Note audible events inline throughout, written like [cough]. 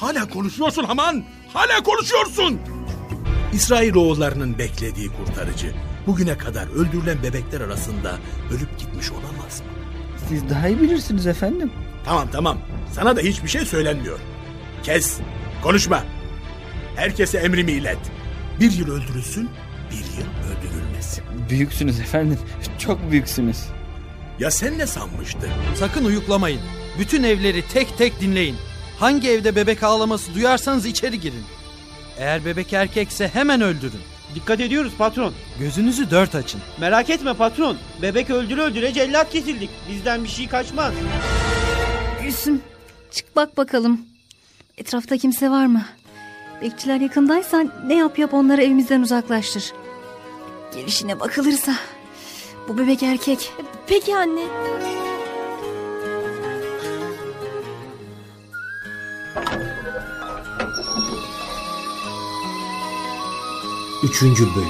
Hala konuşuyorsun Haman. Hala konuşuyorsun. İsrailoğullarının beklediği kurtarıcı bugüne kadar öldürülen bebekler arasında ölüp gitmiş olamaz mı? Siz daha iyi bilirsiniz efendim. Tamam tamam. Sana da hiçbir şey söylenmiyor. Kes. Konuşma. Herkese emrimi ilet. Bir yıl öldürülsün, bir yıl öldürülmesin. Büyüksünüz efendim. Çok büyüksünüz. Ya sen ne sanmıştın? Sakın uyuklamayın. Bütün evleri tek tek dinleyin. Hangi evde bebek ağlaması duyarsanız içeri girin. Eğer bebek erkekse hemen öldürün. Dikkat ediyoruz patron. Gözünüzü dört açın. Merak etme patron. Bebek öldüre öldüre cellat kesildik. Bizden bir şey kaçmaz. Gülsüm çık bak bakalım. Etrafta kimse var mı? Bekçiler yakındaysa ne yap yap onları evimizden uzaklaştır. Gelişine bakılırsa bu bebek erkek. Peki anne. Üçüncü Bölüm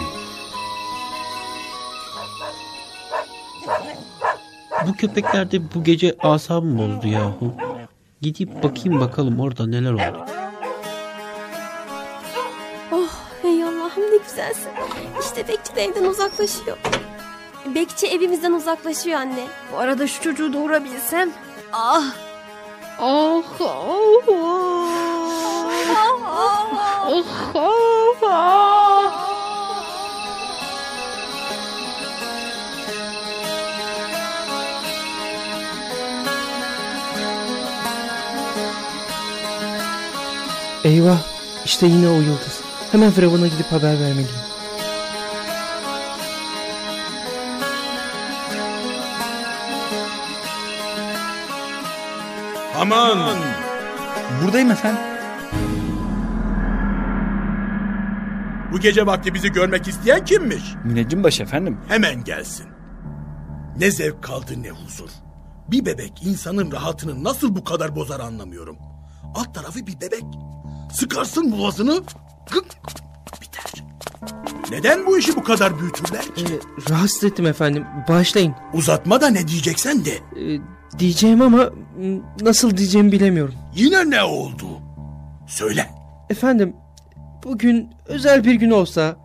Bu köpekler de bu gece asabım bozdu yahu. Gidip bakayım bakalım orada neler oldu. Oh ey Allah'ım ne güzelsin. İşte bekçi de evden uzaklaşıyor. Bekçi evimizden uzaklaşıyor anne. Bu arada şu çocuğu doğurabilsem. Ah Oh, oh, oh. Oh, oh, oh. İşte yine o yıldız. Hemen Firavun'a gidip haber vermeliyim. Haman! Buradayım efendim. Bu gece vakti bizi görmek isteyen kimmiş? Müneccim baş efendim. Hemen gelsin. Ne zevk kaldı ne huzur. Bir bebek insanın rahatını nasıl bu kadar bozar anlamıyorum. Alt tarafı bir bebek. Sıkarsın boğazını, gık, biter. Neden bu işi bu kadar büyütürler ki? Ee, rahatsız ettim efendim. Bağışlayın. Uzatma da ne diyeceksen de. Ee, diyeceğim ama nasıl diyeceğimi bilemiyorum. Yine ne oldu? Söyle. Efendim bugün özel bir gün olsa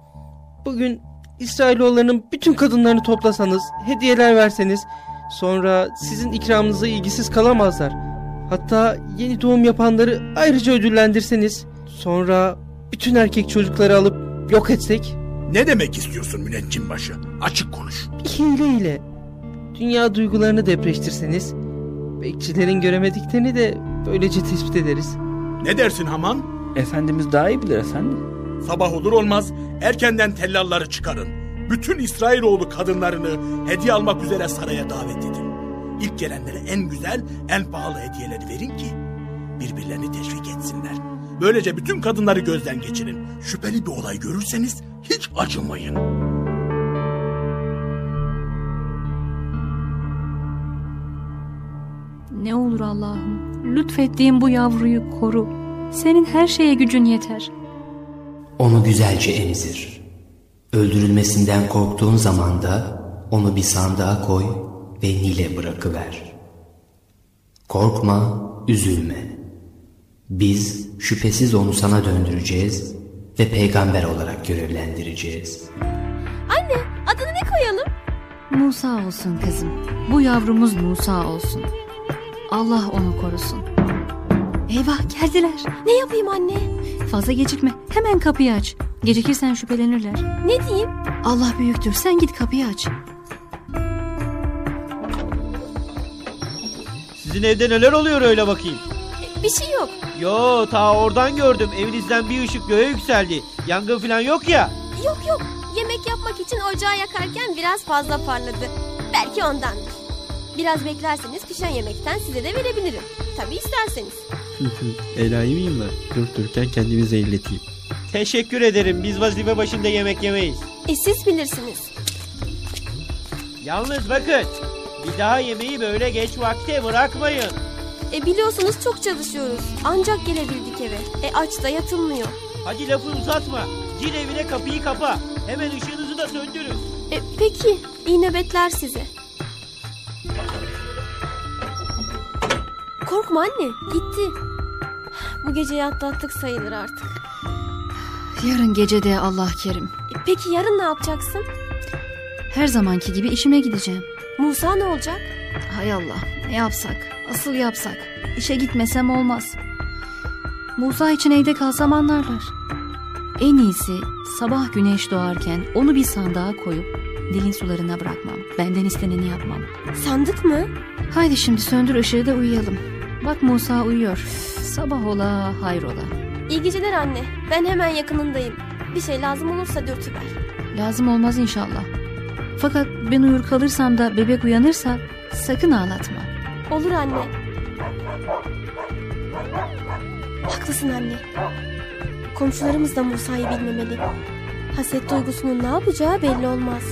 bugün İsrailoğullarının bütün kadınlarını toplasanız hediyeler verseniz sonra sizin ikramınıza ilgisiz kalamazlar. Hatta yeni doğum yapanları ayrıca ödüllendirseniz sonra bütün erkek çocukları alıp yok etsek Ne demek istiyorsun müneccim başı? Açık konuş. hile ile dünya duygularını depreştirseniz bekçilerin göremediklerini de böylece tespit ederiz. Ne dersin Haman? Efendimiz daha iyi bilir efendim. Sabah olur olmaz erkenden tellalları çıkarın. Bütün İsrailoğlu kadınlarını hediye almak üzere saraya davet edin. İlk gelenlere en güzel, en pahalı hediyeleri verin ki birbirlerini teşvik etsinler. Böylece bütün kadınları gözden geçirin. Şüpheli bir olay görürseniz hiç acımayın. ne olur Allah'ım lütfettiğin bu yavruyu koru. Senin her şeye gücün yeter. Onu güzelce emzir. Öldürülmesinden korktuğun zaman da onu bir sandığa koy ve Nil'e bırakıver. Korkma, üzülme. Biz şüphesiz onu sana döndüreceğiz ve peygamber olarak görevlendireceğiz. Anne adını ne koyalım? Musa olsun kızım. Bu yavrumuz Musa olsun. Allah onu korusun. Eyvah geldiler. Ne yapayım anne? Fazla gecikme. Hemen kapıyı aç. Gecikirsen şüphelenirler. Ne diyeyim? Allah büyüktür. Sen git kapıyı aç. Sizin evde neler oluyor öyle bakayım. Bir şey yok. Yo ta oradan gördüm. Evinizden bir ışık göğe yükseldi. Yangın falan yok ya. Yok yok. Yemek yapmak için ocağı yakarken biraz fazla parladı. Belki ondandır. Biraz beklerseniz pişen yemekten size de verebilirim. Tabii isterseniz. [laughs] Enayi miyim ben? Durup dururken kendimi zehirleteyim. Teşekkür ederim. Biz vazife başında yemek yemeyiz. E siz bilirsiniz. Yalnız bakın. Bir daha yemeği böyle geç vakte bırakmayın. E biliyorsunuz çok çalışıyoruz. Ancak gelebildik eve. E aç da yatılmıyor. Hadi lafı uzatma. Gir evine kapıyı kapa. Hemen ışığınızı da söndürün. E peki. İyi nöbetler size. Korkma anne. Gitti. Bu geceyi atlattık sayılır artık. Yarın gece de Allah kerim. E, Peki yarın ne yapacaksın? Her zamanki gibi işime gideceğim. Musa ne olacak? Hay Allah ne yapsak? Asıl yapsak. İşe gitmesem olmaz. Musa için evde kalsam anlarlar. En iyisi sabah güneş doğarken onu bir sandığa koyup dilin sularına bırakmam. Benden isteneni yapmam. Sandık mı? Haydi şimdi söndür ışığı da uyuyalım. Bak Musa uyuyor. Sabah ola hayrola. İyi geceler anne. Ben hemen yakınındayım. Bir şey lazım olursa dürtüver. Lazım olmaz inşallah. Fakat ben uyur kalırsam da bebek uyanırsa sakın ağlatma. Olur anne. Haklısın anne. Komşularımız da Musa'yı bilmemeli. Haset duygusunun ne yapacağı belli olmaz.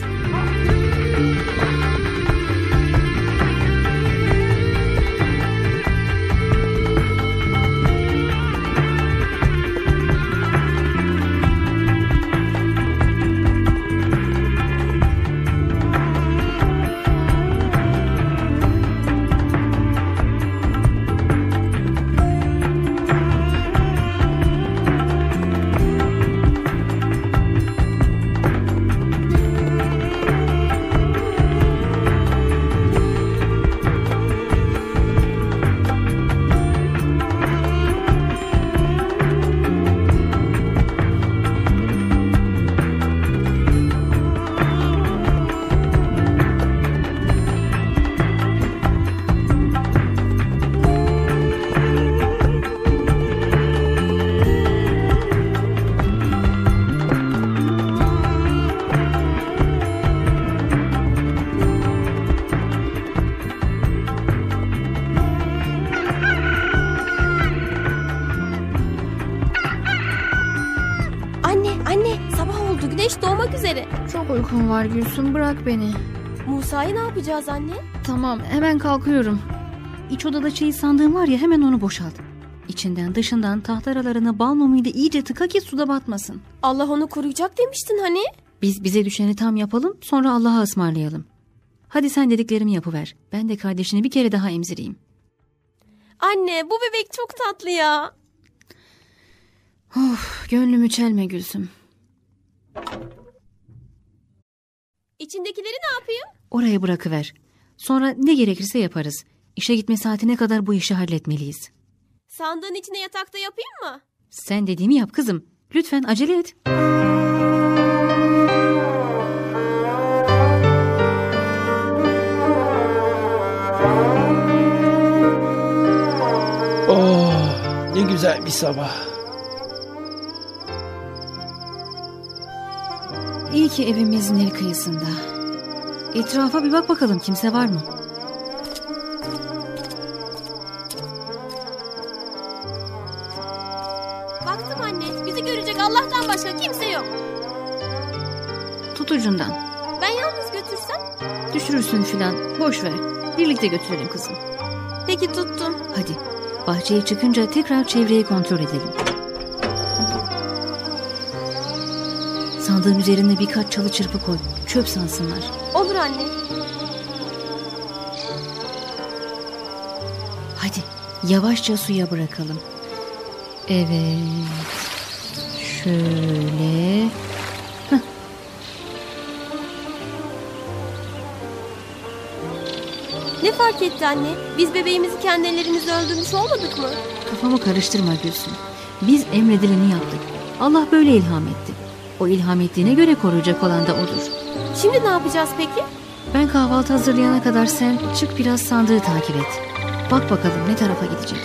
Çok uykum var Gülsüm bırak beni. Musa'yı ne yapacağız anne? Tamam hemen kalkıyorum. İç odada çeyiz sandığım var ya hemen onu boşalt. İçinden dışından taht aralarına bal mumuyla iyice tıka ki suda batmasın. Allah onu koruyacak demiştin hani. Biz bize düşeni tam yapalım sonra Allah'a ısmarlayalım. Hadi sen dediklerimi yapıver. Ben de kardeşini bir kere daha emzireyim. Anne bu bebek çok tatlı ya. Of gönlümü çelme Gülsüm. İçindekileri ne yapayım? Oraya bırakıver. Sonra ne gerekirse yaparız. İşe gitme saatine kadar bu işi halletmeliyiz. Sandığın içine yatakta yapayım mı? Sen dediğimi yap kızım. Lütfen acele et. Oh ne güzel bir sabah. İyi ki evimizin el kıyısında. Etrafa bir bak bakalım kimse var mı? Baktım anne. Bizi görecek Allah'tan başka kimse yok. Tut ucundan. Ben yalnız götürsem? Düşürürsün filan. Boş ver. Birlikte götürelim kızım. Peki tuttum. Hadi. Bahçeye çıkınca tekrar çevreyi kontrol edelim. Sandığın üzerine birkaç çalı çırpı koy. Çöp sansınlar. Olur anne. Hadi yavaşça suya bırakalım. Evet. Şöyle. Ne fark etti anne? Biz bebeğimizi kendi ellerimizle öldürmüş olmadık mı? Kafamı karıştırma Gülsüm. Biz emredileni yaptık. Allah böyle ilham etti. O ilham ettiğine göre koruyacak olan da odur. Şimdi ne yapacağız peki? Ben kahvaltı hazırlayana kadar sen çık biraz sandığı takip et. Bak bakalım ne tarafa gidecek.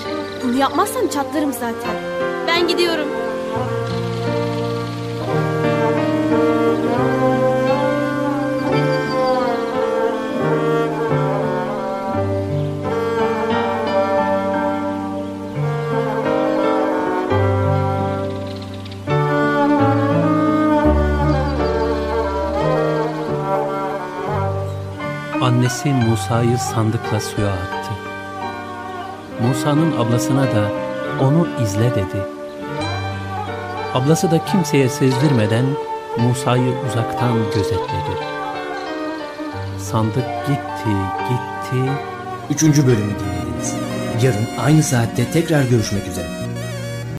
Bunu yapmazsam çatlarım zaten. Ben gidiyorum. Annesi Musa'yı sandıkla suya attı. Musa'nın ablasına da onu izle dedi. Ablası da kimseye sezdirmeden Musa'yı uzaktan gözetledi. Sandık gitti, gitti. Üçüncü bölümü dinlediniz. Yarın aynı saatte tekrar görüşmek üzere.